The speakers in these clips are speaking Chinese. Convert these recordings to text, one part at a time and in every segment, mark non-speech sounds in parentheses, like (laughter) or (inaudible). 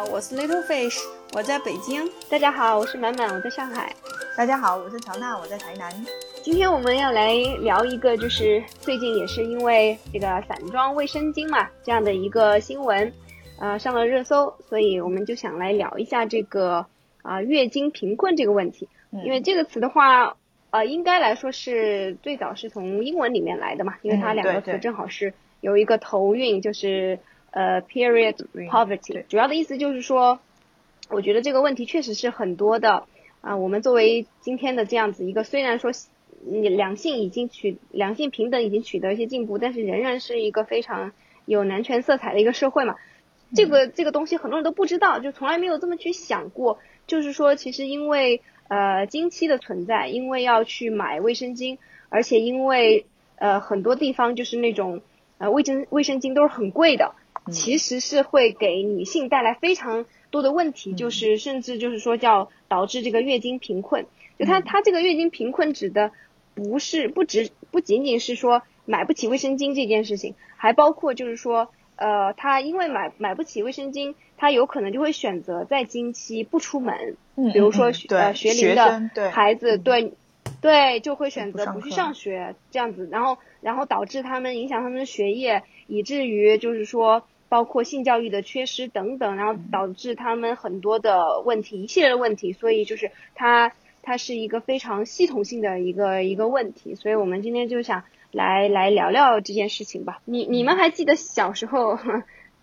好，我是 Little Fish，我在北京。大家好，我是满满，我在上海。大家好，我是乔娜，我在台南。今天我们要来聊一个，就是最近也是因为这个散装卫生巾嘛这样的一个新闻，呃上了热搜，所以我们就想来聊一下这个啊月经贫困这个问题。因为这个词的话，呃应该来说是最早是从英文里面来的嘛，因为它两个词正好是有一个头韵，就是呃 period poverty，主要的意思就是说，我觉得这个问题确实是很多的啊。我们作为今天的这样子一个，虽然说。你两性已经取两性平等已经取得一些进步，但是仍然是一个非常有男权色彩的一个社会嘛。这个这个东西很多人都不知道，就从来没有这么去想过。就是说，其实因为呃经期的存在，因为要去买卫生巾，而且因为呃很多地方就是那种呃卫生卫生巾都是很贵的，其实是会给女性带来非常多的问题，就是甚至就是说叫导致这个月经贫困。就它它这个月经贫困指的。不是不只不仅仅是说买不起卫生巾这件事情，还包括就是说，呃，她因为买买不起卫生巾，她有可能就会选择在经期不出门，嗯，比如说呃学龄的孩子，对对，就会选择不去上学这样子，然后然后导致他们影响他们的学业，以至于就是说包括性教育的缺失等等，然后导致他们很多的问题，一系列的问题，所以就是它。它是一个非常系统性的一个一个问题，所以我们今天就想来来聊聊这件事情吧。你你们还记得小时候，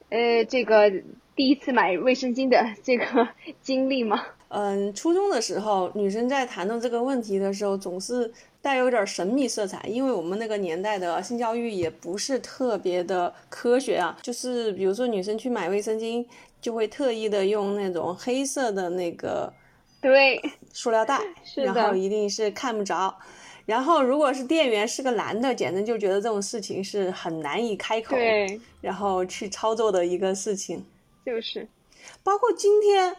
呃，这个第一次买卫生巾的这个经历吗？嗯，初中的时候，女生在谈论这个问题的时候，总是带有点神秘色彩，因为我们那个年代的性教育也不是特别的科学啊。就是比如说女生去买卫生巾，就会特意的用那种黑色的那个。(laughs) 对，塑料袋，(laughs) 然后一定是看不着。然后如果是店员是个男的，简直就觉得这种事情是很难以开口，对，然后去操作的一个事情。就是，包括今天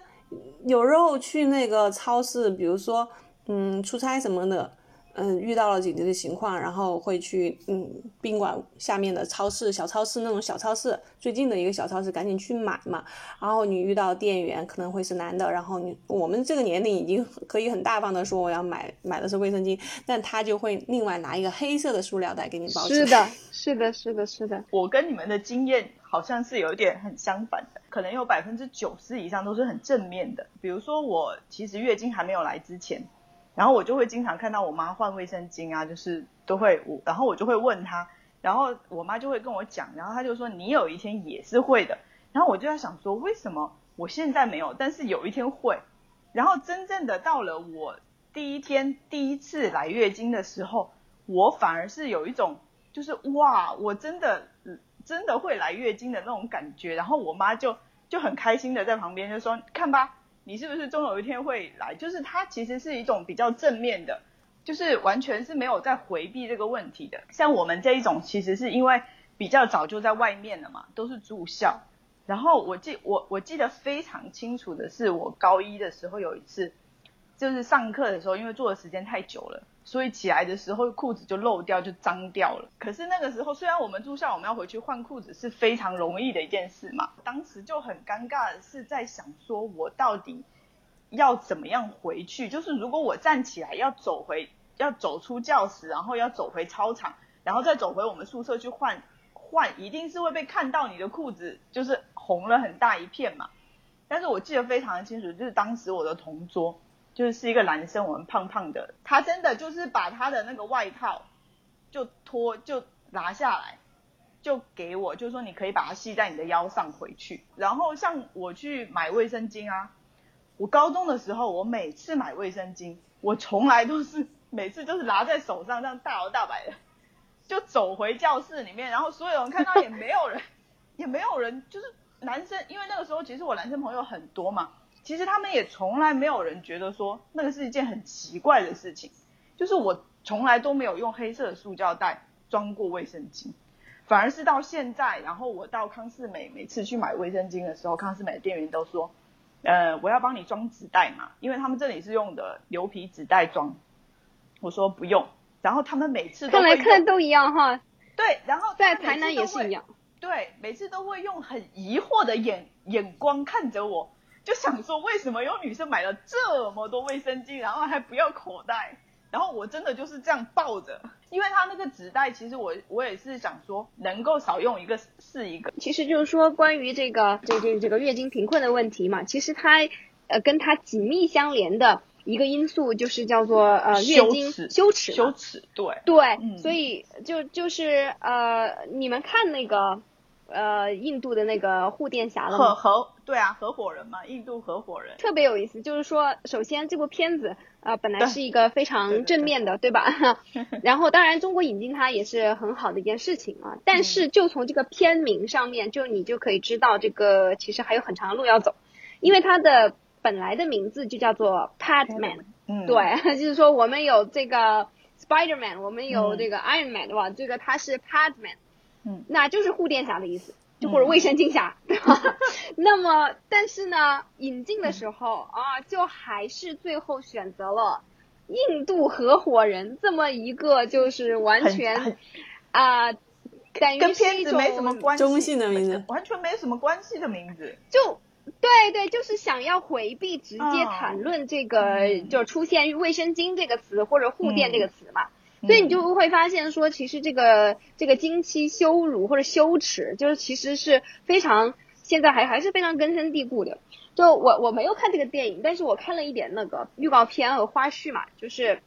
有时候去那个超市，比如说嗯出差什么的。嗯，遇到了紧急的情况，然后会去嗯宾馆下面的超市、小超市那种小超市，最近的一个小超市，赶紧去买嘛。然后你遇到店员可能会是男的，然后你我们这个年龄已经可以很大方的说我要买买的是卫生巾，但他就会另外拿一个黑色的塑料袋给你包起来。是的，是的，是的，是的。我跟你们的经验好像是有点很相反的，可能有百分之九十以上都是很正面的。比如说我其实月经还没有来之前。然后我就会经常看到我妈换卫生巾啊，就是都会我，然后我就会问她，然后我妈就会跟我讲，然后她就说你有一天也是会的，然后我就在想说为什么我现在没有，但是有一天会，然后真正的到了我第一天第一次来月经的时候，我反而是有一种就是哇，我真的真的会来月经的那种感觉，然后我妈就就很开心的在旁边就说看吧。你是不是终有一天会来？就是它其实是一种比较正面的，就是完全是没有在回避这个问题的。像我们这一种，其实是因为比较早就在外面了嘛，都是住校。然后我记我我记得非常清楚的是，我高一的时候有一次，就是上课的时候，因为坐的时间太久了。所以起来的时候裤子就漏掉，就脏掉了。可是那个时候，虽然我们住校，我们要回去换裤子是非常容易的一件事嘛。当时就很尴尬的是在想，说我到底要怎么样回去？就是如果我站起来要走回，要走出教室，然后要走回操场，然后再走回我们宿舍去换换，一定是会被看到你的裤子就是红了很大一片嘛。但是我记得非常的清楚，就是当时我的同桌。就是是一个男生，我们胖胖的，他真的就是把他的那个外套就脱就拿下来，就给我，就说你可以把它系在你的腰上回去。然后像我去买卫生巾啊，我高中的时候，我每次买卫生巾，我从来都是每次都是拿在手上这样大摇大摆的，就走回教室里面，然后所有人看到也没有人，(laughs) 也没有人，就是男生，因为那个时候其实我男生朋友很多嘛。其实他们也从来没有人觉得说那个是一件很奇怪的事情，就是我从来都没有用黑色的塑胶袋装过卫生巾，反而是到现在，然后我到康士美每次去买卫生巾的时候，康士美的店员都说，呃，我要帮你装纸袋嘛，因为他们这里是用的牛皮纸袋装，我说不用，然后他们每次都来看都一样哈，对，然后在台南也是一样，对，每次都会用很疑惑的眼。眼光看着我，就想说为什么有女生买了这么多卫生巾，然后还不要口袋？然后我真的就是这样抱着，因为它那个纸袋，其实我我也是想说，能够少用一个是一个。其实就是说，关于这个这这这个月经贫困的问题嘛，其实它呃跟它紧密相连的一个因素就是叫做呃月经羞耻羞耻对对，所以就就是呃你们看那个。呃，印度的那个护垫侠了合合对啊，合伙人嘛，印度合伙人特别有意思。就是说，首先这部片子啊，本来是一个非常正面的，对吧？(laughs) 然后，当然中国引进它也是很好的一件事情啊。但是，就从这个片名上面，就你就可以知道，这个其实还有很长的路要走，因为它的本来的名字就叫做 Padman。嗯，对，(laughs) 就是说我们有这个 Spiderman，我们有这个 Iron Man，对吧？这个它是 Padman。嗯，那就是护垫侠的意思，就或者卫生巾侠，(laughs) 对吧？那么，但是呢，引进的时候啊，就还是最后选择了印度合伙人这么一个，就是完全啊，等于是一种中性的名字，完全没什么关系的名字。就对对，就是想要回避直接谈论这个，就出现卫生巾这个词或者护垫这个词嘛。所以你就会发现说，其实这个这个经期羞辱或者羞耻，就是其实是非常现在还还是非常根深蒂固的。就我我没有看这个电影，但是我看了一点那个预告片和花絮嘛，就是，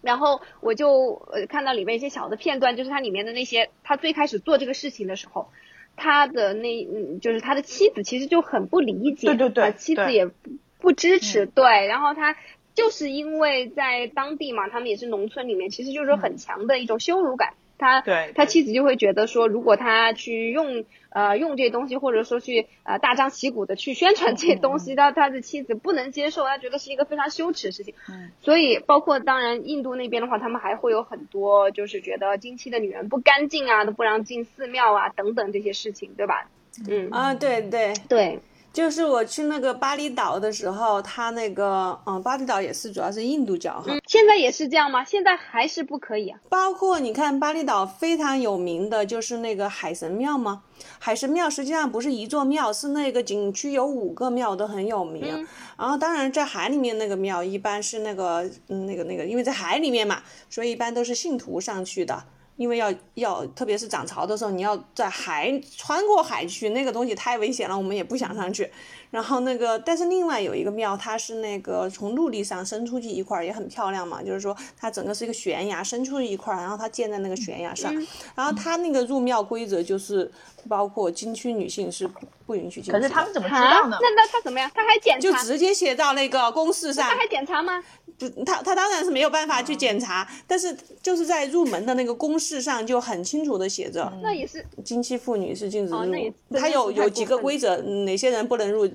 然后我就呃看到里面一些小的片段，就是它里面的那些他最开始做这个事情的时候，他的那嗯就是他的妻子其实就很不理解，对对对，妻子也不不支持，对，然后他。就是因为在当地嘛，他们也是农村里面，其实就是很强的一种羞辱感。他对他妻子就会觉得说，如果他去用呃用这些东西，或者说去呃大张旗鼓的去宣传这些东西，他他的妻子不能接受，他觉得是一个非常羞耻的事情。嗯，所以包括当然印度那边的话，他们还会有很多就是觉得经期的女人不干净啊，都不让进寺庙啊等等这些事情，对吧？嗯啊，对对对。就是我去那个巴厘岛的时候，他那个嗯，巴厘岛也是主要是印度教哈。现在也是这样吗？现在还是不可以啊？包括你看巴厘岛非常有名的就是那个海神庙吗？海神庙实际上不是一座庙，是那个景区有五个庙都很有名。然后当然在海里面那个庙一般是那个嗯那个那个，因为在海里面嘛，所以一般都是信徒上去的。因为要要，特别是涨潮的时候，你要在海穿过海去，那个东西太危险了，我们也不想上去。然后那个，但是另外有一个庙，它是那个从陆地上伸出去一块儿，也很漂亮嘛。就是说，它整个是一个悬崖，伸出去一块儿，然后它建在那个悬崖上。然后它那个入庙规则就是，包括经区女性是不允许进去。可是他们怎么知道呢？那那他怎么样？他还检查？就直接写到那个公示上。他还检查吗？就他他当然是没有办法去检查，但是就是在入门的那个公示上就很清楚的写着。那也是。经期妇女是禁止入。他有有几个规则，哪些人不能入？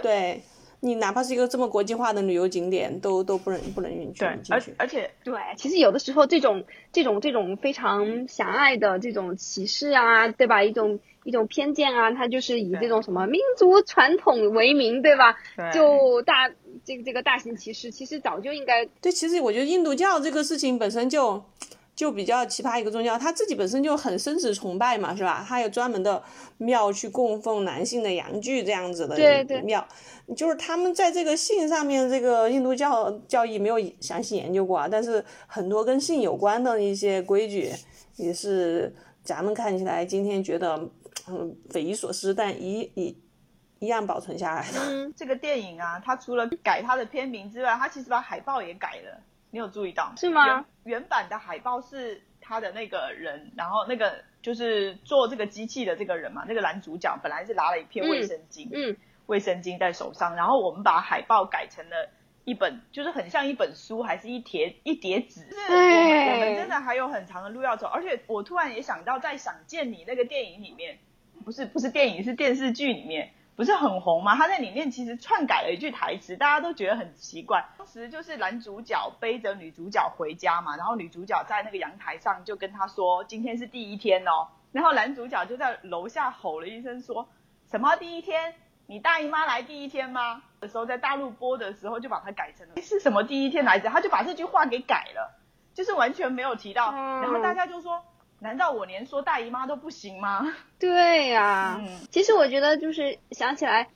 对，你哪怕是一个这么国际化的旅游景点，都都不能不能允许进去。而而且，对，其实有的时候这种这种这种非常狭隘的这种歧视啊，对吧？一种一种偏见啊，它就是以这种什么民族传统为名，对吧？就大这个这个大型歧视，其实早就应该。对，其实我觉得印度教这个事情本身就。就比较奇葩一个宗教，他自己本身就很生殖崇拜嘛，是吧？他有专门的庙去供奉男性的阳具这样子的庙，就是他们在这个性上面，这个印度教教义没有详细研究过啊，但是很多跟性有关的一些规矩，也是咱们看起来今天觉得嗯匪夷所思，但一一一样保存下来的。嗯，这个电影啊，它除了改它的片名之外，它其实把海报也改了。你有注意到是吗？原版的海报是他的那个人，然后那个就是做这个机器的这个人嘛，那个男主角本来是拿了一片卫生巾，嗯，卫生巾在手上，然后我们把海报改成了一本，就是很像一本书，还是一叠一叠纸。是，我们真的还有很长的路要走，而且我突然也想到，在《想见你》那个电影里面，不是不是电影，是电视剧里面。不是很红吗？他在里面其实篡改了一句台词，大家都觉得很奇怪。当时就是男主角背着女主角回家嘛，然后女主角在那个阳台上就跟他说：“今天是第一天哦。”然后男主角就在楼下吼了一声说：“什么第一天？你大姨妈来第一天吗？”的时候在大陆播的时候就把它改成了是什么第一天来着？他就把这句话给改了，就是完全没有提到。然后大家就说。难道我连说大姨妈都不行吗？对呀、嗯其实我觉得就是想起来，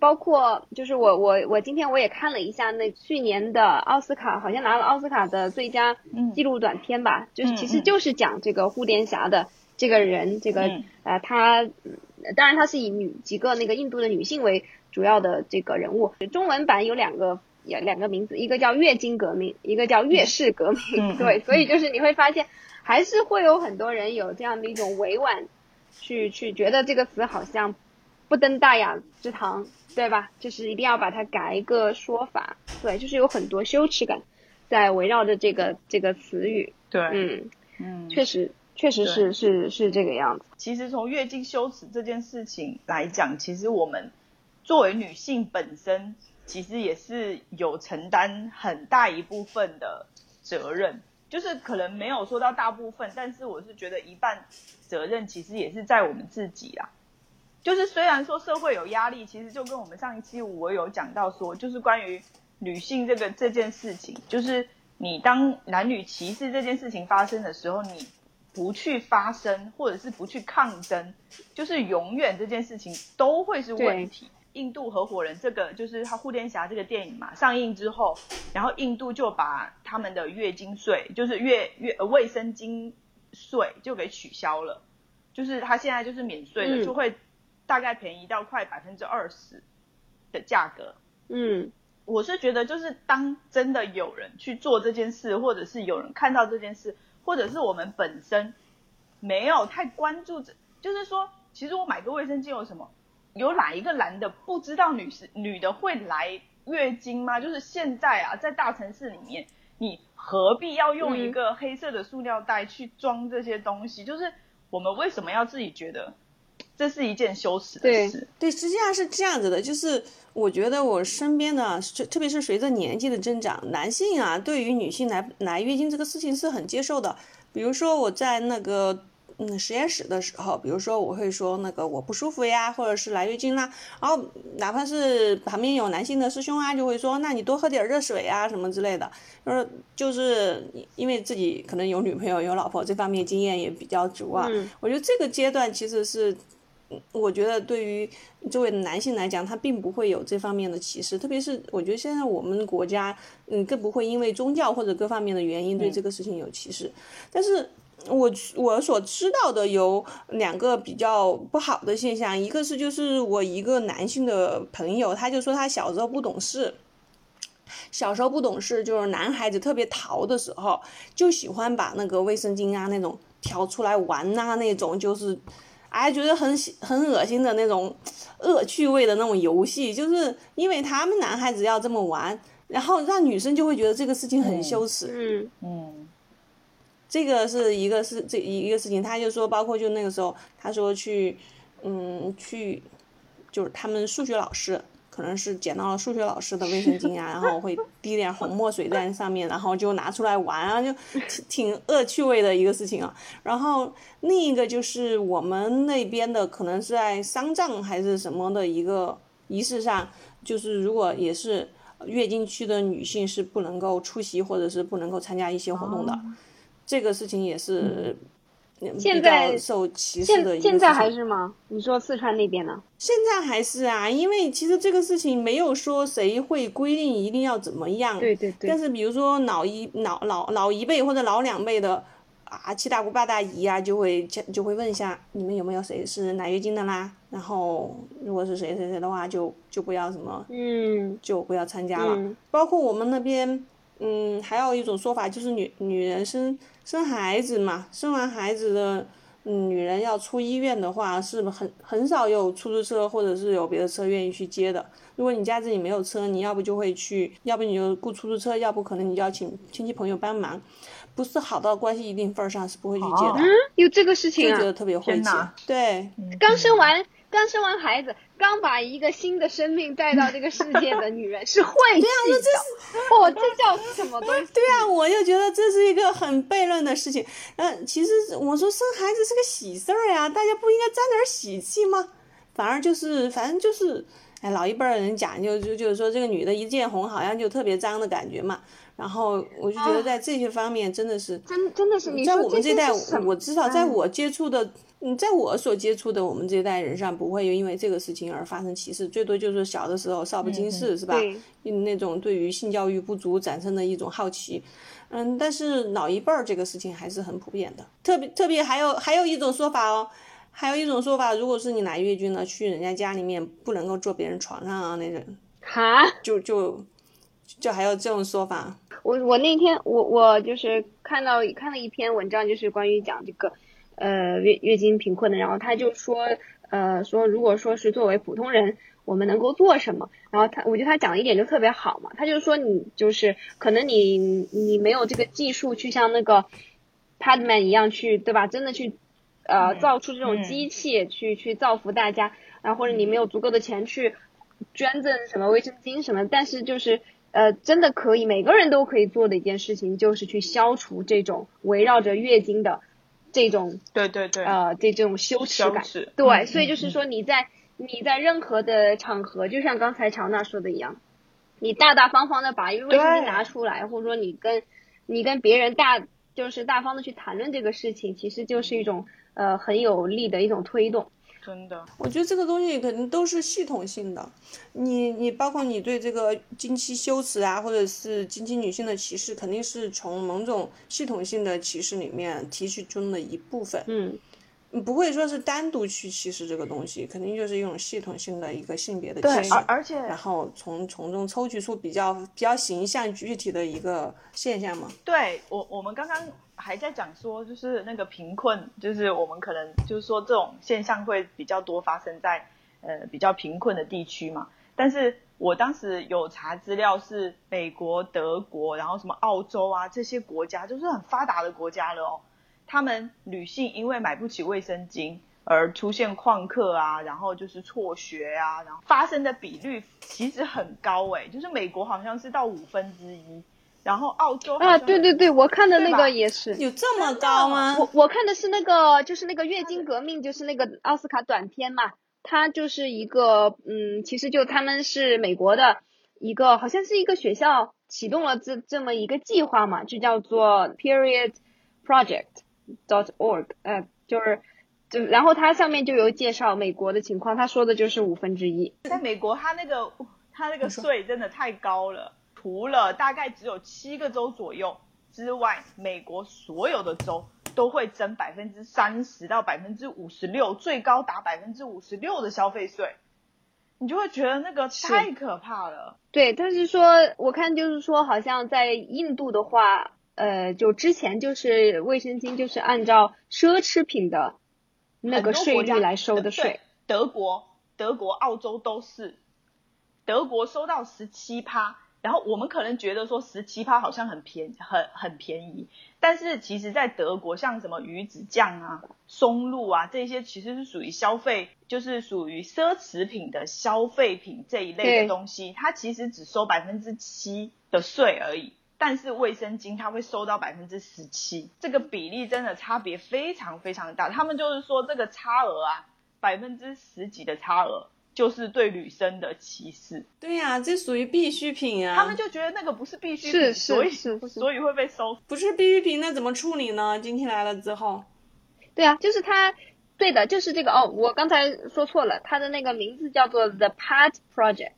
包括就是我我我今天我也看了一下那去年的奥斯卡，好像拿了奥斯卡的最佳嗯纪录短片吧，就是嗯其实嗯就是讲这个护垫侠的这个人，这个、嗯呃他，嗯当然他是以女几个那个印度的女性为主要的这个人物，中文版有两个。有两个名字，一个叫月经革命，一个叫月事革命。对，所以就是你会发现，还是会有很多人有这样的一种委婉去去觉得这个词好像不登大雅之堂，对吧？就是一定要把它改一个说法，对，就是有很多羞耻感在围绕着这个这个词语，对，嗯，嗯，确实确实是是是这个样子，其实从月经羞耻这件事情来讲，其实我们作为女性本身，其实也是有承担很大一部分的责任，就是可能没有说到大部分，但是我是觉得一半责任其实也是在我们自己啦。就是虽然说社会有压力，其实就跟我们上一期我有讲到说，就是关于女性这个这件事情，就是你当男女歧视这件事情发生的时候，你不去发声或者是不去抗争，就是永远这件事情都会是问题。印度合伙人这个就是他护天侠这个电影嘛上映之后，然后印度就把他们的月经税，就是月月呃卫生巾税就给取消了，就是他现在就是免税的，嗯就会大概便宜到快百分之二十的价格。嗯我是觉得，就是当真的有人去做这件事，或者是有人看到这件事，或者是我们本身没有太关注这，就是说，其实我买个卫生巾有什么？有哪一个男的不知道女士女的会来月经吗？就是现在啊，在大城市里面，你何必要用一个黑色的塑料袋去装这些东西？就是我们为什么要自己觉得这是一件羞耻的对事？对，实际上是这样子的，就是我觉得我身边的，特特别是随着年纪的增长，男性啊，对于女性来来月经这个事情是很接受的。比如说我在那个嗯实验室的时候，比如说我会说那个我不舒服呀，或者是来月经啦，然后哪怕是旁边有男性的师兄啊，就会说那你多喝点热水啊什么之类的，就是就是因为自己可能有女朋友有老婆，这方面经验也比较足啊。嗯我觉得这个阶段其实是。嗯我觉得对于作为男性来讲，他并不会有这方面的歧视，特别是我觉得现在我们国家，嗯，更不会因为宗教或者各方面的原因对这个事情有歧视。但是我我所知道的有两个比较不好的现象，一个是就是我一个男性的朋友，他就说他小时候不懂事。小时候不懂事，就是男孩子特别淘的时候，就喜欢把那个卫生巾啊那种挑出来玩呐、那种就是，哎，觉得很很恶心的那种恶趣味的那种游戏，就是因为他们男孩子要这么玩，然后让女生就会觉得这个事情很羞耻。嗯嗯这个是一个是这一个事情，他就说，包括就那个时候，他说去，嗯，去，就是他们数学老师可能是捡到了数学老师的卫生巾啊，然后会滴点红墨水在上面，然后就拿出来玩啊，就挺挺恶趣味的一个事情啊。然后另一个就是我们那边的，可能是在丧葬还是什么的一个仪式上，就是如果也是月经期的女性是不能够出席或者是不能够参加一些活动的。这个事情也是现在受歧视的现现在还是吗？你说四川那边呢？现在还是啊，因为其实这个事情没有说谁会规定一定要怎么样。对对对但是比如说老一老老老一辈或者老两辈的啊，七大姑八大姨啊，就会就会问一下你们有没有谁是来月经的啦？然后如果是谁谁谁的话，就就不要什么嗯就不要参加了。嗯包括我们那边，嗯，还有一种说法就是女女人生生孩子嘛，生完孩子的、嗯、女人要出医院的话，是很很少有出租车或者是有别的车愿意去接的。如果你家自己没有车，你要不就会去，要不你就雇出租车，要不可能你就要请亲戚朋友帮忙。不是好到关系一定份儿上是不会去接的，哦有这个事情啊就觉！得特别晦气。对，刚生完刚生完孩子，刚把一个新的生命带到这个世界的女人 (laughs) 是晦气的。哦，这叫什么东西？对啊，我就觉得这是一个很悖论的事情。嗯、其实我说生孩子是个喜事儿呀，大家不应该沾点喜气吗？反而就是，反正就是，哎，老一辈儿人讲究就就是说这个女的一见红好像就特别脏的感觉嘛。然后我就觉得在这些方面真的是，真真的是你在我们这代，我知道，在嗯。我接触的，嗯，在我所接触的我们这一代人上，不会因为这个事情而发生歧视，最多就是小的时候少不经事，是吧？嗯，那种对于性教育不足产生的一种好奇，嗯，但是老一辈儿这个事情还是很普遍的，特别特别还有还有一种说法哦，还有一种说法，如果是你来月经了，去人家家里面不能够坐别人床上啊，那种哈，就就就还有这种说法，我我那天我我就是看到看了一篇文章，就是关于讲这个呃月月经贫困的，然后他就说呃说如果说是作为普通人，我们能够做什么？然后他我觉得他讲的一点就特别好嘛，他就说你就是可能你你没有这个技术去像那个 Padman 一样去对吧？真的去呃嗯造出这种嗯机器去去造福大家，然后或者你没有足够的钱去捐赠什么卫生巾什么，但是就是呃，真的可以，每个人都可以做的一件事情，就是去消除这种围绕着月经的这种对对对，呃这这种羞耻感。耻。对，嗯所以就是，说你在你在任何的场合，就像刚才乔娜说的一样，你大大方方的把一个卫生巾拿出来，或者说你跟你跟别人大就是大方的去谈论这个事情，其实就是一种呃很有力的一种推动。嗯真的，我觉得这个东西肯定都是系统性的，你你包括你对这个经期羞耻啊，或者是经期女性的歧视，肯定是从某种系统性的歧视里面提取中的一部分，嗯，你不会说是单独去歧视这个东西，肯定就是一种系统性的一个性别的歧视，而而且然后从从中抽取出比较比较形象具体的一个现象嘛。对我，我们刚刚还在讲说，就是那个贫困，就是我们可能就是说这种现象会比较多发生在呃比较贫困的地区嘛。但是我当时有查资料，是美国、德国，然后什么澳洲啊这些国家，就是很发达的国家了哦。他们女性因为买不起卫生巾而出现旷课啊，然后就是辍学啊，然后发生的比率其实很高诶，就是美国好像是到五分之一，然后澳洲啊，对对对，我看的那个也是。有这么高吗？我我看的是那个，就是那个月经革命，就是那个奥斯卡短片嘛，它就是一个，嗯，其实就他们是美国的一个，好像是一个学校启动了这这么一个计划嘛，就叫做 Period Project dot org，呃，就是就然后它上面就有介绍美国的情况，他说的就是五分之一，在美国，它那个它那个税真的太高了，除了大概只有七个州左右之外，美国所有的州都会征百分之三十到百分之五十六，最高达百分之五十六的消费税，你就会觉得那个太可怕了。对，但是说我看就是说，好像在印度的话，呃，就之前就是卫生巾就是按照奢侈品的那个税率来收的税。德国、德国、澳洲都是，德国收到十七趴，然后我们可能觉得说十七趴好像很便很很便宜，但是其实在德国，像什么鱼子酱啊、松露啊这些，其实是属于消费，就是属于奢侈品的消费品这一类的东西，它其实只收百分之七的税而已。但是卫生巾它会收到百分之十七，这个比例真的差别非常非常大。他们就是说这个差额啊，百分之十几的差额就是对女生的歧视，对呀、这属于必需品啊。他们就觉得那个不是必需品，是是所以是是所以会被收。不是必需品，那怎么处理呢？今天来了之后，对啊，就是他，对的，就是这个哦，我刚才说错了，它的那个名字叫做 The Part Project，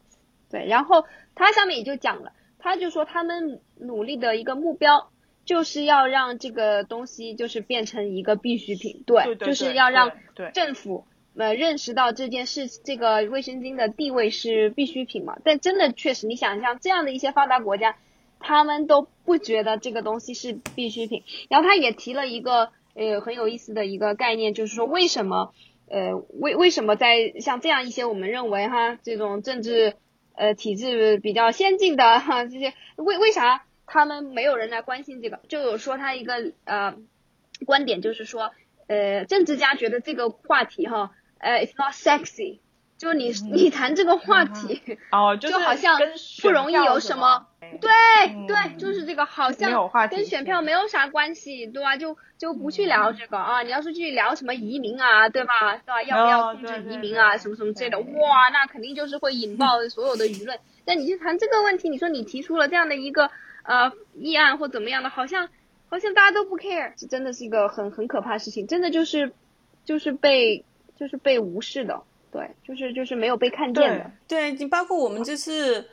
对，然后它上面也就讲了，他就说他们努力的一个目标就是要让这个东西就是变成一个必需品，对，对对就是要让政府呃认识到这件事，这个卫生巾的地位是必需品嘛，但真的确实，你想象这样的一些发达国家。他们都不觉得这个东西是必需品，然后他也提了一个呃很有意思的一个概念，就是说为什么呃为为什么在像这样一些我们认为哈这种政治呃体制比较先进的哈这些为为啥他们没有人来关心这个？就有说他一个呃观点就是说呃政治家觉得这个话题哈呃 it's not sexy，就是你你谈这个话题。哦，就就好像跟不容易有什什么，对嗯对，就是这个，好像跟选票没有啥关系，对吧？就就不去聊这个啊。你要是去聊什么移民啊，对吧？对吧？要不要哦控制移民啊，对什么什么之类的，哇，那肯定就是会引爆 (laughs) 所有的舆论。但你去谈这个问题，你说你提出了这样的一个呃议案或怎么样的，好像好像大家都不 care，这真的是一个很很可怕的事情，真的就是就是被就是被无视的，对，就是就是没有被看见的。对你包括我们这次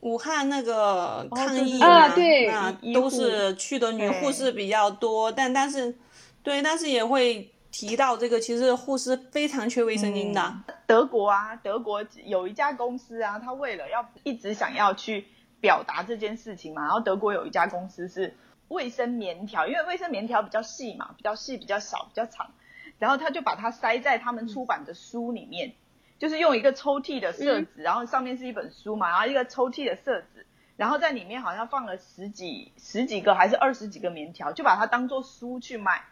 武汉那个抗疫啊，对那都是去的女护士比较多，但但是对，但是也会提到这个，其实护士非常缺卫生巾的。德国啊，德国有一家公司啊，他为了要一直想要去表达这件事情嘛，然后德国有一家公司是卫生棉条，因为卫生棉条比较细嘛，比较细、比较小、比较长，然后他就把它塞在他们出版的书里面，就是用一个抽屉的设置，然后上面是一本书嘛，然后一个抽屉的设置，然后在里面好像放了十几十几个还是二十几个棉条，就把它当做书去卖。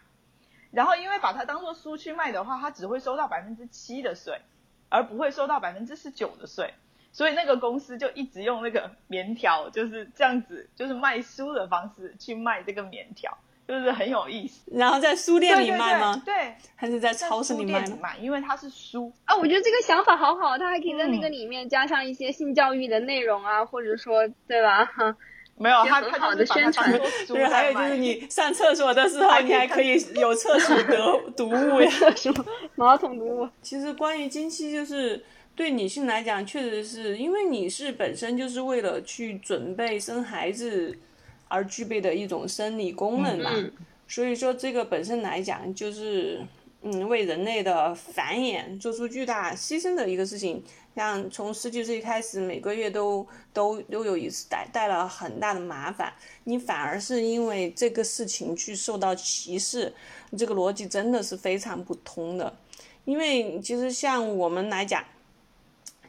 然后因为把它当做书去卖的话，它只会收到百分之七的税，而不会收到百分之十九的税。所以那个公司就一直用那个 (laughs) 棉条，就是这样子，就是卖书的方式去卖这个棉条，就是很有意思。然后在书店里卖吗？对，对还是在在超市里卖呢？店里卖，因为它是书。啊，我觉得这个想法好好，它还可以在那个嗯里面加上一些性教育的内容啊，或者说对吧？哈，(laughs) 没有，它很好的宣传 (laughs) 对，还。有就是你上厕所的时候，你还可以有厕所得毒 (laughs) 物呀。什么马桶毒物？其实关于经期，就是对女性来讲，确实是因为你是本身就是为了去准备生孩子而具备的一种生理功能嘛，嗯所以说这个本身来讲，就是嗯为人类的繁衍做出巨大牺牲的一个事情。像从十几岁开始，每个月都都都有一次带带了很大的麻烦，你反而是因为这个事情去受到歧视，这个逻辑真的是非常不通的。因为其实像我们来讲，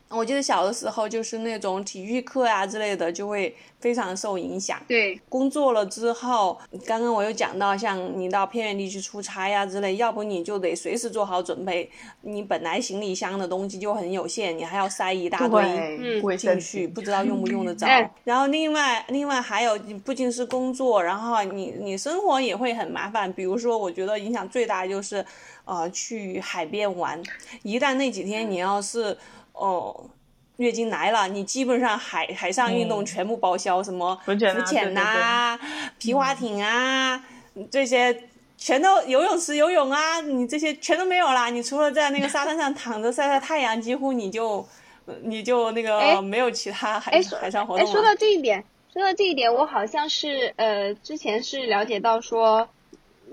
我记得小的时候就是那种体育课啊之类的，就会非常受影响。对，工作了之后，刚刚我有讲到，像你到偏远地区出差呀、之类，要不你就得随时做好准备，你本来行李箱的东西就很有限，你还要塞一大堆。进去，不知道用不用得 (laughs) 着。哎然后另外另外还有，不仅是工作，然后你你生活也会很麻烦。比如说，我觉得影响最大就是，呃，去海边玩，一旦那几天你要是哦。月经来了，你基本上海海上运动全部报销，什么浮潜呐、皮划艇啊，这些全都游泳池游泳啊，你这些全都没有啦。你除了在那个沙滩上躺着晒晒太阳，几乎你就呃你就那个哎没有其他海海上活动了。说到这一点，说到这一点，我好像是呃，之前是了解到说，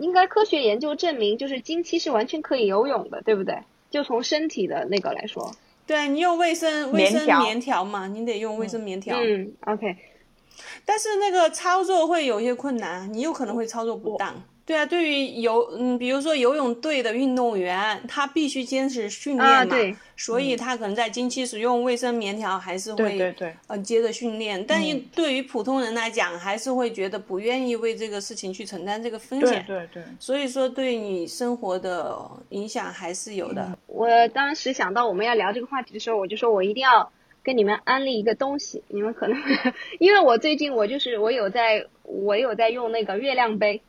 应该科学研究证明，就是经期是完全可以游泳的，对不对？就从身体的那个来说，对你用卫生卫生棉条嘛，你得用卫生棉条。嗯，OK，但是那个操作会有一些困难，你有可能会操作不当。对啊，对于游嗯，比如说游泳队的运动员，他必须坚持训练嘛，啊对所以他可能在经期使用卫生棉条还是会对对对呃接着训练。但是嗯对于普通人来讲，还是会觉得不愿意为这个事情去承担这个风对险。对对，所以说对你生活的影响还是有的。我当时想到我们要聊这个话题的时候，我就说我一定要跟你们安利一个东西，你们可能 (laughs) 因为我最近我就是我有在我有在用那个月亮杯，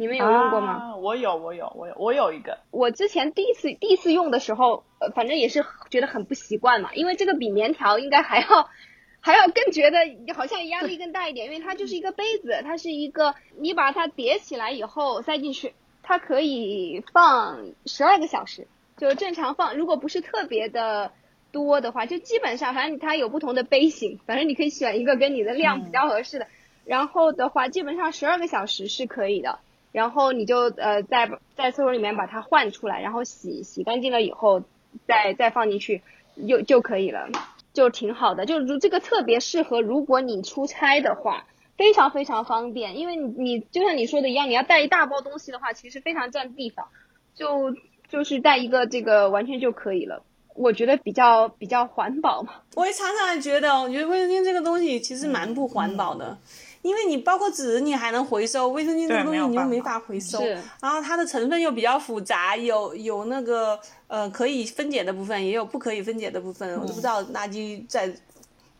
你们有用过吗？啊？我有，我有，我有，我有一个。我之前第一次第一次用的时候，呃，反正也是觉得很不习惯嘛，因为这个比棉条应该还要 (laughs) 还要更觉得好像压力更大一点，因为它就是一个杯子，它是一个你把它叠起来以后塞进去，它可以放十二个小时，就正常放，如果不是特别的多的话，就基本上反正它有不同的杯型，反正你可以选一个跟你的量比较合适的，然后的话基本上十二个小时是可以的。然后你就呃在在厕所里面把它换出来，然后洗洗干净了以后，再再放进去就就可以了，就挺好的。就如这个特别适合如果你出差的话，非常非常方便，因为你你就像你说的一样，你要带一大包东西的话，其实非常占地方，就就是带一个这个完全就可以了。我觉得比较比较环保嘛，我也常常觉得，我觉得卫生巾这个东西其实蛮不环保的，因为你包括纸你还能回收，卫生巾这个东西你又没法回收，然后它的成分又比较复杂，有有那个呃可以分解的部分，也有不可以分解的部分，我都不知道垃圾在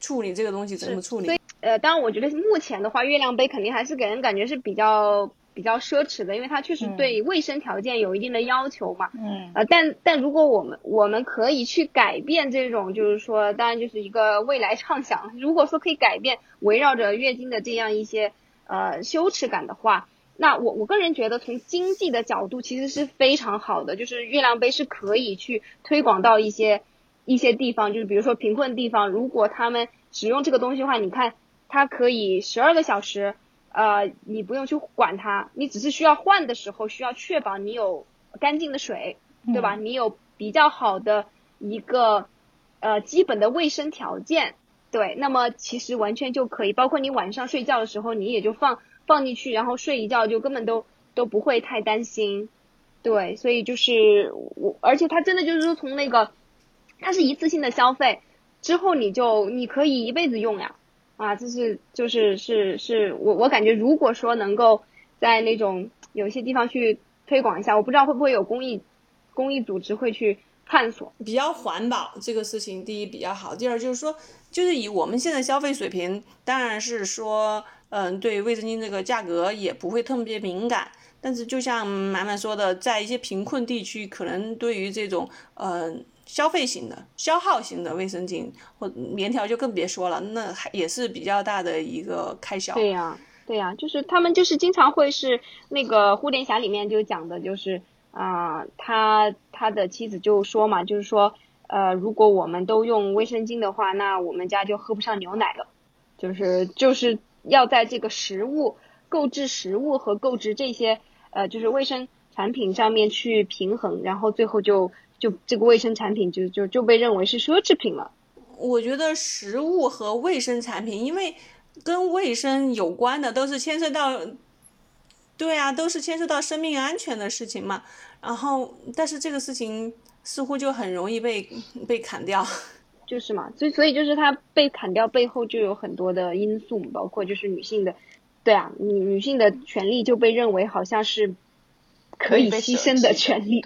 处理这个东西怎么处理。呃，当然我觉得目前的话，月亮杯肯定还是给人感觉是比较比比较奢侈的，因为它确实对卫生条件有一定的要求嘛。嗯。呃，但但如果我们我们可以去改变这种，就是说，当然就是一个未来畅想。如果说可以改变围绕着月经的这样一些呃羞耻感的话，那我我个人觉得从经济的角度其实是非常好的，就是月亮杯是可以去推广到一些一些地方，就是比如说贫困地方，如果他们使用这个东西的话，你看它可以十二个小时。呃，你不用去管它，你只是需要换的时候需要确保你有干净的水，对吧？你有比较好的一个呃基本的卫生条件，对，那么其实完全就可以，包括你晚上睡觉的时候，你也就放放进去，然后睡一觉就根本都都不会太担心，对，所以就是我，而且它真的就是说从那个它是一次性的消费之后，你就你可以一辈子用呀。啊，啊就是就是是是我我感觉，如果说能够在那种有些地方去推广一下，我不知道会不会有公益公益组织会去探索。比较环保这个事情，第一比较好，第二就是说，就是以我们现在消费水平，当然是说，嗯，对卫生巾这个价格也不会特别敏感。但是就像满满说的，在一些贫困地区，可能对于这种嗯。消费型的、消耗型的卫生巾或棉条就更别说了，那还也是比较大的一个开销。对呀，对呀，就是他们就是经常会是那个《蝴蝶侠》里面就讲的，就是啊，他他的妻子就说嘛，就是说呃，如果我们都用卫生巾的话，那我们家就喝不上牛奶了。就是就是要在这个食物购置食物和购置这些呃就是卫生产品上面去平衡，然后最后就。就这个卫生产品就就就被认为是奢侈品了。我觉得食物和卫生产品，因为跟卫生有关的都是牵涉到，对啊，都是牵涉到生命安全的事情嘛。然后，但是这个事情似乎就很容易被被砍掉。就是嘛，所以所以就是它被砍掉背后就有很多的因素，包括就是女性的，对啊，女女性的权利就被认为好像是可以牺牲的权利。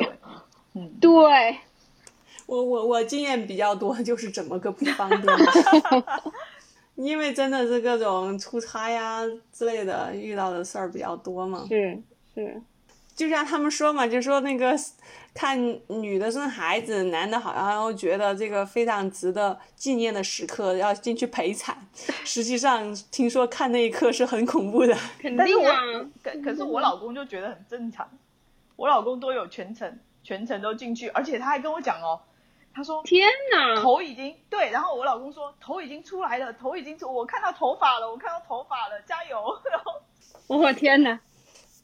嗯，对，我我我经验比较多，就是怎么个不方便，(laughs) (laughs) 因为真的是各种出差呀之类的遇到的事儿比较多嘛。是是，就像他们说嘛，就说那个看女的生孩子，男的好像又觉得这个非常值得纪念的时刻，要进去陪产。(laughs) 实际上听说看那一刻是很恐怖的。肯定啊，可可是我老公就觉得很正常，我老公都有全程。全程都进去，而且他还跟我讲哦，他说天哪，头已经对，然后我老公说头已经出来了，头已经出，我看到头发了，我看到头发了，加油！然 (laughs) 后我天哪，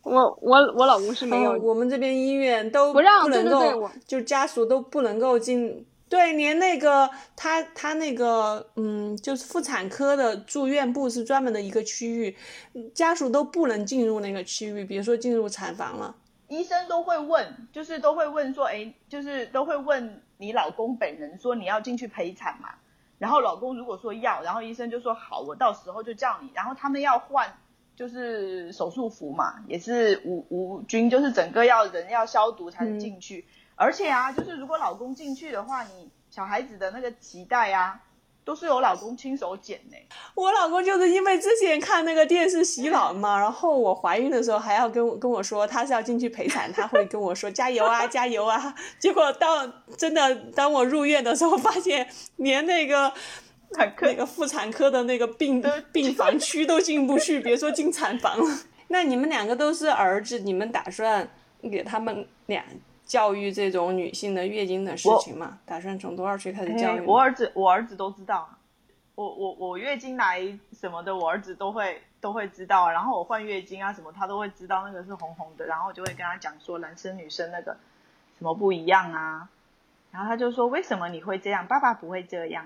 我我我老公是没有，我们这边医院都不让，能够，就家属都不能够进，对，连那个他他那个嗯，就是妇产科的住院部是专门的一个区域，家属都不能进入那个区域，比如说进入产房了。医生都会问，就是都会问说，哎，就是都会问你老公本人说你要进去陪产嘛？然后老公如果说要，然后医生就说好，我到时候就叫你。然后他们要换就是手术服嘛，也是无无菌，就是整个要人要消毒才能进去。而且啊，就是如果老公进去的话，你小孩子的那个脐带啊。都是我老公亲手剪的。我老公就是因为之前看那个电视洗脑嘛，然后我怀孕的时候还要跟我跟我说他是要进去陪产，他会跟我说加油啊加油啊。(laughs) 结果到真的当我入院的时候，发现连那个那个妇产科的那个病 (laughs) 病房区都进不去，别说进产房了。(laughs) 那你们两个都是儿子，你们打算给他们俩？教育这种女性的月经的事情嘛，打算从多少岁开始教育？我儿子，我儿子都知道。我我我月经来什么的，我儿子都会都会知道。然后我换月经啊什么，他都会知道那个是红红的，然后我就会跟他讲说男生女生那个什么不一样啊。然后他就说为什么你会这样？爸爸不会这样。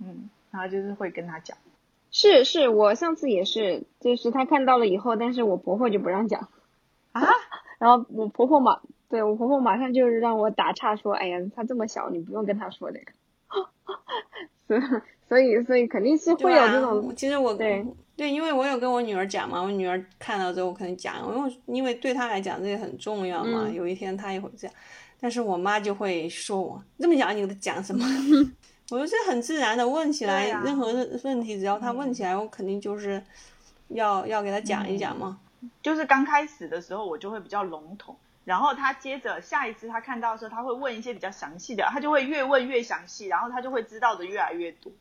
嗯，然后就是会跟他讲。是是，我上次也是，就是他看到了以后，但是我婆婆就不让讲啊。(laughs) 然后我婆婆嘛。对我婆婆马上就是让我打岔说，哎呀，他这么小，你不用跟他说这个。所 (laughs) 所以所以肯定是会有这种。其实我对对，因为我有跟我女儿讲嘛，我女儿看到之后肯定讲，因为因为对她来讲这个很重要嘛，有一天她也会这样。但是我妈就会说我这么小，你在讲什么？(laughs) 我就是很自然的问起来，任何问题只要她问起来，我肯定就是要要给她讲一讲嘛。就是刚开始的时候我就会比较笼统，然后他接着下一次他看到的时候，他会问一些比较详细的，他就会越问越详细，然后他就会知道的越来越多。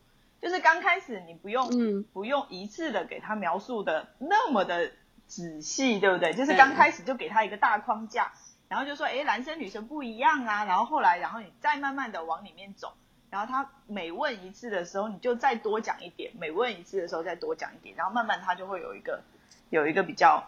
就是刚开始你不用，嗯，不用一次的给他描述的那么的仔细，对不对？就是刚开始就给他一个大框架，然后就说，哎，男生女生不一样啊，然后后来，然后你再慢慢的往里面走，然后他每问一次的时候，你就再多讲一点，每问一次的时候再多讲一点，然后慢慢他就会有一个有一个比较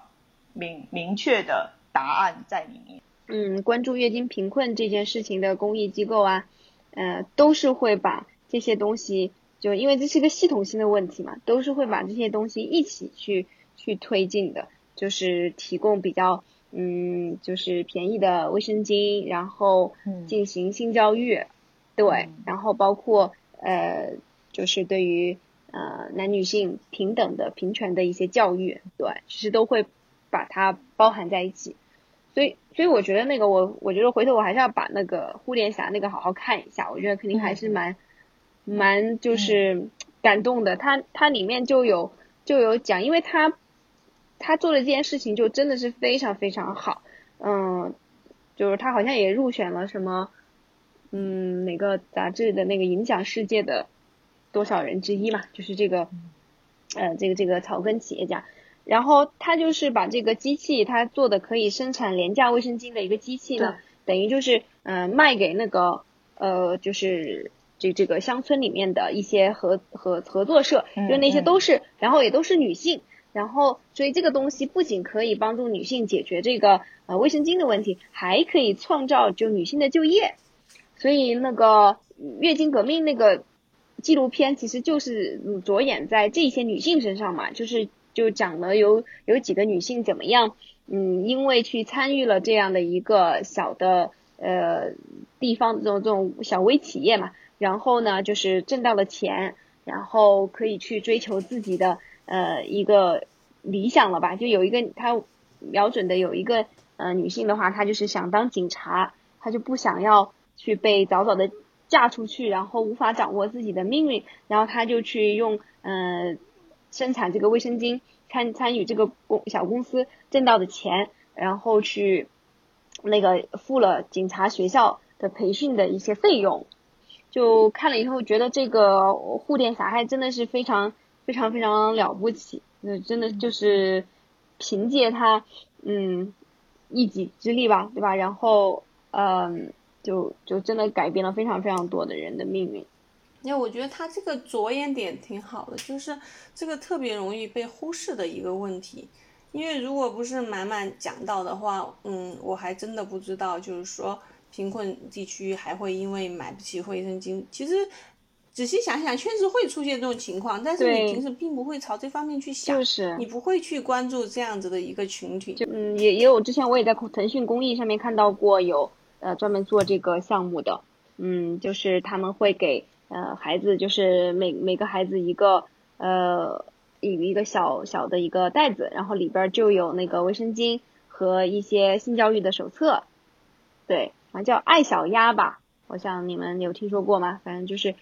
明明确的答案在里面。嗯，关注月经贫困这件事情的公益机构啊，呃，都是会把这些东西。就因为这是个系统性的问题嘛，都是会把这些东西一起去去推进的，就是提供比较嗯，就是便宜的卫生巾，然后进行性教育，对，然后包括呃，就是对于呃男女性平等的平权的一些教育，对，其实都会把它包含在一起，所以所以我觉得那个我我觉得回头我还是要把那个互联侠那个好好看一下，我觉得肯定还是蛮。蛮就是感动的，他他里面就有就有讲，因为他他做的这件事情就真的是非常非常好，嗯，就是他好像也入选了什么，嗯，哪个杂志的那个影响世界的多少人之一嘛，就是这个，呃，这个这个草根企业家，然后他就是把这个机器他做的可以生产廉价卫生巾的一个机器呢，等于就是嗯卖给那个呃就是。这这个乡村里面的一些合合合作社，就那些都是，然后也都是女性，然后所以这个东西不仅可以帮助女性解决这个呃卫生巾的问题，还可以创造就女性的就业。所以那个月经革命那个纪录片其实就是着眼在这些女性身上嘛，就是就讲了有有几个女性怎么样，嗯，因为去参与了这样的一个小的呃地方这种这种小微企业嘛。然后呢，就是挣到了钱，然后可以去追求自己的呃一个理想了吧？就有一个他瞄准的有一个呃女性的话，她就是想当警察，她就不想要去被早早的嫁出去，然后无法掌握自己的命运，然后她就去用呃生产这个卫生巾，参参与这个公小公司挣到的钱，然后去那个付了警察学校的培训的一些费用。就看了以后，觉得这个护垫侠还真的是非常非常非常了不起，那真的就是凭借他嗯一己之力吧，对吧？然后嗯，就就真的改变了非常非常多的人的命运。因为我觉得他这个着眼点挺好的，就是这个特别容易被忽视的一个问题。因为如果不是满满讲到的话，嗯，我还真的不知道，就是说。贫困地区还会因为买不起卫生巾，其实仔细想想，确实会出现这种情况。但是你平时并不会朝这方面去想，就是你不会去关注这样子的一个群体。就嗯，也也有之前我也在腾讯公益上面看到过有呃专门做这个项目的，嗯，就是他们会给呃孩子，就是每每个孩子一个呃一一个小小的一个袋子，然后里边就有那个卫生巾和一些性教育的手册，对。叫爱小鸭吧，我想你们有听说过吗？反正就是，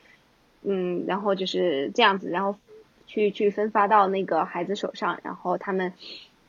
嗯，然后就是这样子，然后去去分发到那个孩子手上，然后他们，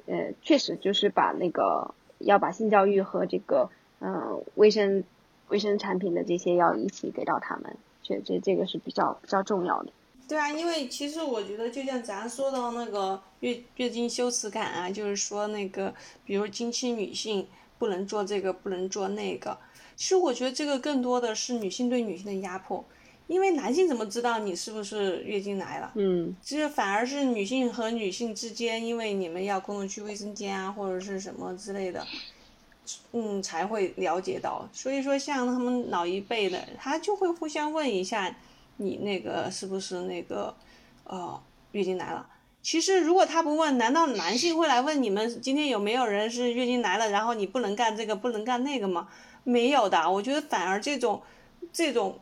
呃，确实就是把那个要把性教育和这个，嗯，卫生卫生产品的这些要一起给到他们，这这这个是比较比较重要的。对啊，因为其实我觉得，就像咱说到那个月月经羞耻感啊，就是说那个，比如经期女性不能做这个，不能做那个。其实我觉得这个更多的是女性对女性的压迫，因为男性怎么知道你是不是月经来了？嗯，其实反而是女性和女性之间，因为你们要共同去卫生间啊，或者是什么之类的，嗯，才会了解到。所以说，像他们老一辈的，他就会互相问一下，你那个是不是那个，呃，月经来了？其实如果他不问，难道男性会来问你们今天有没有人是月经来了，然后你不能干这个，不能干那个吗？没有的，我觉得反而这种，这种，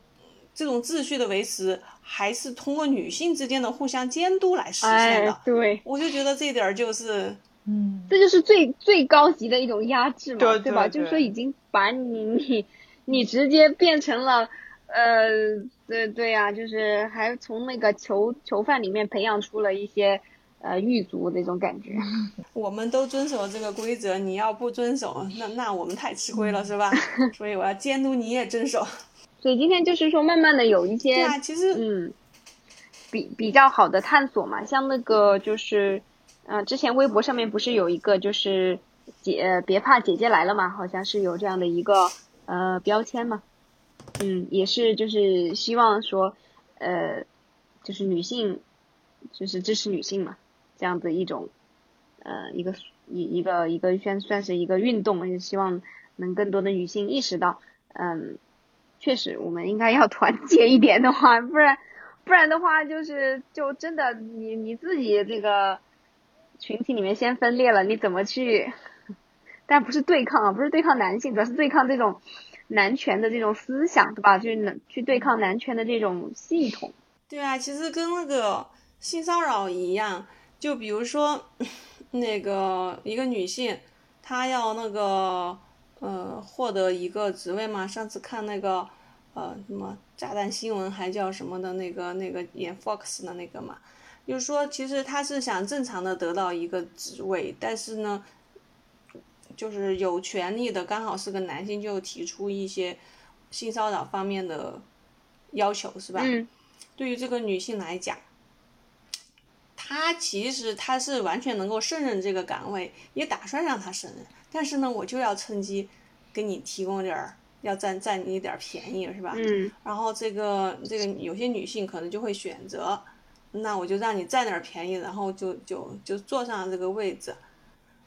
这种秩序的维持，还是通过女性之间的互相监督来实现的。对，我就觉得这点儿就是，嗯，这就是最最高级的一种压制嘛，对吧？就是说已经把你你你直接变成了，呃，对对呀，就是还从那个囚囚犯里面培养出了一些。呃狱卒那种感觉。(laughs) 我们都遵守这个规则，你要不遵守，那那我们太吃亏了，是吧？(laughs) 所以我要监督你也遵守。所以今天就是说，慢慢的有一些，对啊，其实嗯，比比较好的探索嘛，像那个就是，呃，之前微博上面不是有一个就是姐别怕姐姐来了嘛，好像是有这样的一个呃标签嘛，嗯，也是就是希望说，呃，就是女性就是支持女性嘛，这样的一种呃一个一一个一个算算是一个运动，也希望能更多的女性意识到，嗯。确实，我们应该要团结一点的话，不然，不然的话，就是就真的你你自己这个群体里面先分裂了，你怎么去？但不是对抗啊，不是对抗男性，主要是对抗这种男权的这种思想，对吧？去去对抗男权的这种系统。对啊，其实跟那个性骚扰一样，就比如说那个一个女性，她要那个。呃，获得一个职位嘛？上次看那个，呃，什么炸弹新闻还叫什么的那个那个演 Fox 的那个嘛，就是说其实他是想正常的得到一个职位，但是呢，就是有权利的刚好是个男性，就提出一些性骚扰方面的要求，是吧？嗯。对于这个女性来讲，她其实她是完全能够胜任这个岗位，也打算让她胜任。但是呢，我就要趁机给你提供点儿，要占占你一点便宜，是吧？嗯。然后这个这个有些女性可能就会选择，那我就让你占点便宜，然后就就就坐上这个位置。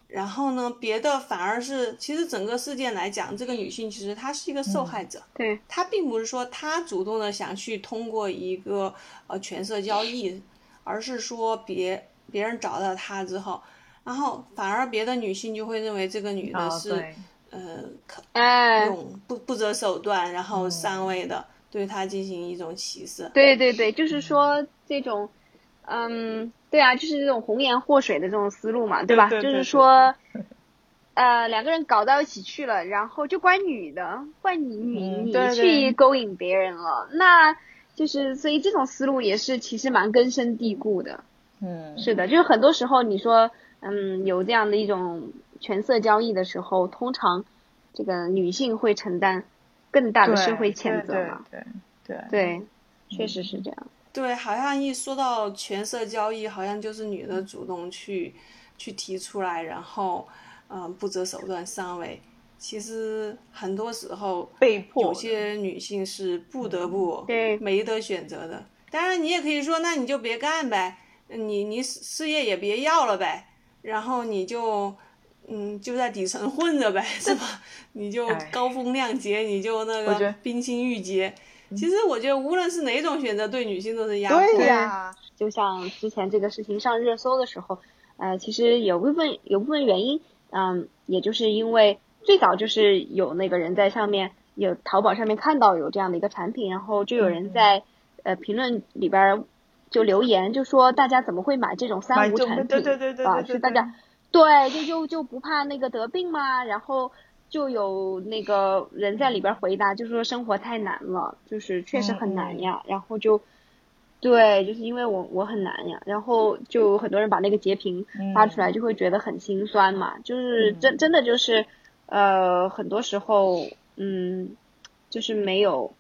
然后呢，别的反而是，其实整个事件来讲，这个女性其实她是一个受害者。对。她并不是说她主动的想去通过一个呃权色交易，而是说别别人找到她之后。然后反而别的女性就会认为这个女的是，呃，可用不不择手段，然后上位的，对她进行一种歧视。对对对，就是说这种，嗯，对啊，就是这种红颜祸水的这种思路嘛，对吧？就是说，(laughs) 呃，两个人搞到一起去了，然后就怪女的，怪你你你去勾引别人了，那就是所以这种思路也是其实蛮根深蒂固的。嗯，是的，就是很多时候你说。嗯，有这样的一种权色交易的时候，通常这个女性会承担更大的社会谴责嘛？对对对，确实是这样。对，好像一说到权色交易，好像就是女的主动去去提出来，然后嗯不择手段上位。其实很多时候被迫，有些女性是不得不对没得选择的。当然，你也可以说，那你就别干呗，你你事业也别要了呗。然后你就，嗯，就在底层混着呗，(laughs) 是吧？你就高风亮节，你就那个冰清玉洁。其实我觉得，无论是哪种选择，对女性都是压迫。对呀，就像之前这个事情上热搜的时候，呃，其实有部分有部分原因，嗯，也就是因为最早就是有那个人在上面有淘宝上面看到有这样的一个产品，然后就有人在呃评论里边。就留言就说大家怎么会买这种三无产品对对对啊？是大家对就就就不怕那个得病吗？然后就有那个人在里边回答，就说生活太难了，就是确实很难呀。然后就对，就是因为我我很难呀。然后就很多人把那个截屏发出来，就会觉得很心酸嘛。就是真真的就是呃，很多时候嗯，就是没有。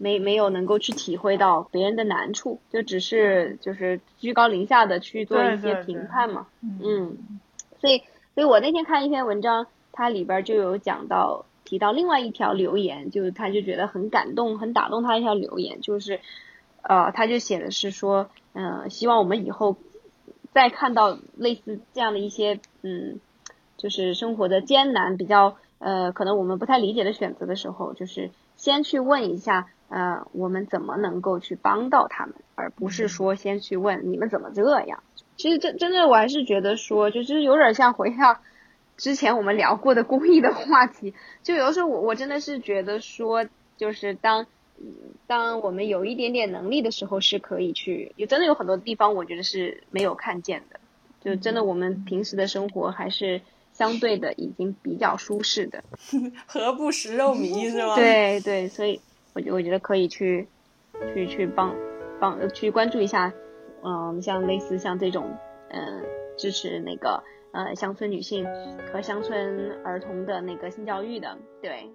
没没有能够去体会到别人的难处，就只是就是居高临下的去做一些评判嘛，嗯，所以所以我那天看一篇文章，它里边就有讲到提到另外一条留言，就是他就觉得很感动，很打动他一条留言，就是呃他就写的是说，嗯，希望我们以后再看到类似这样的一些嗯，就是生活的艰难，比较呃可能我们不太理解的选择的时候，就是先去问一下。呃，我们怎么能够去帮到他们，而不是说先去问你们怎么这样？其实真真的，我还是觉得说，就是有点像回到之前我们聊过的公益的话题。就有的时候，我我真的是觉得说，就是当当我们有一点点能力的时候，是可以去。有真的有很多地方，我觉得是没有看见的。就真的，我们平时的生活还是相对的已经比较舒适的。(laughs) 何不食肉糜是吗？(laughs) 对对，所以。我觉我觉得可以去，去去帮帮去关注一下，嗯，像类似像这种嗯，支持那个呃乡村女性和乡村儿童的那个性教育的，对。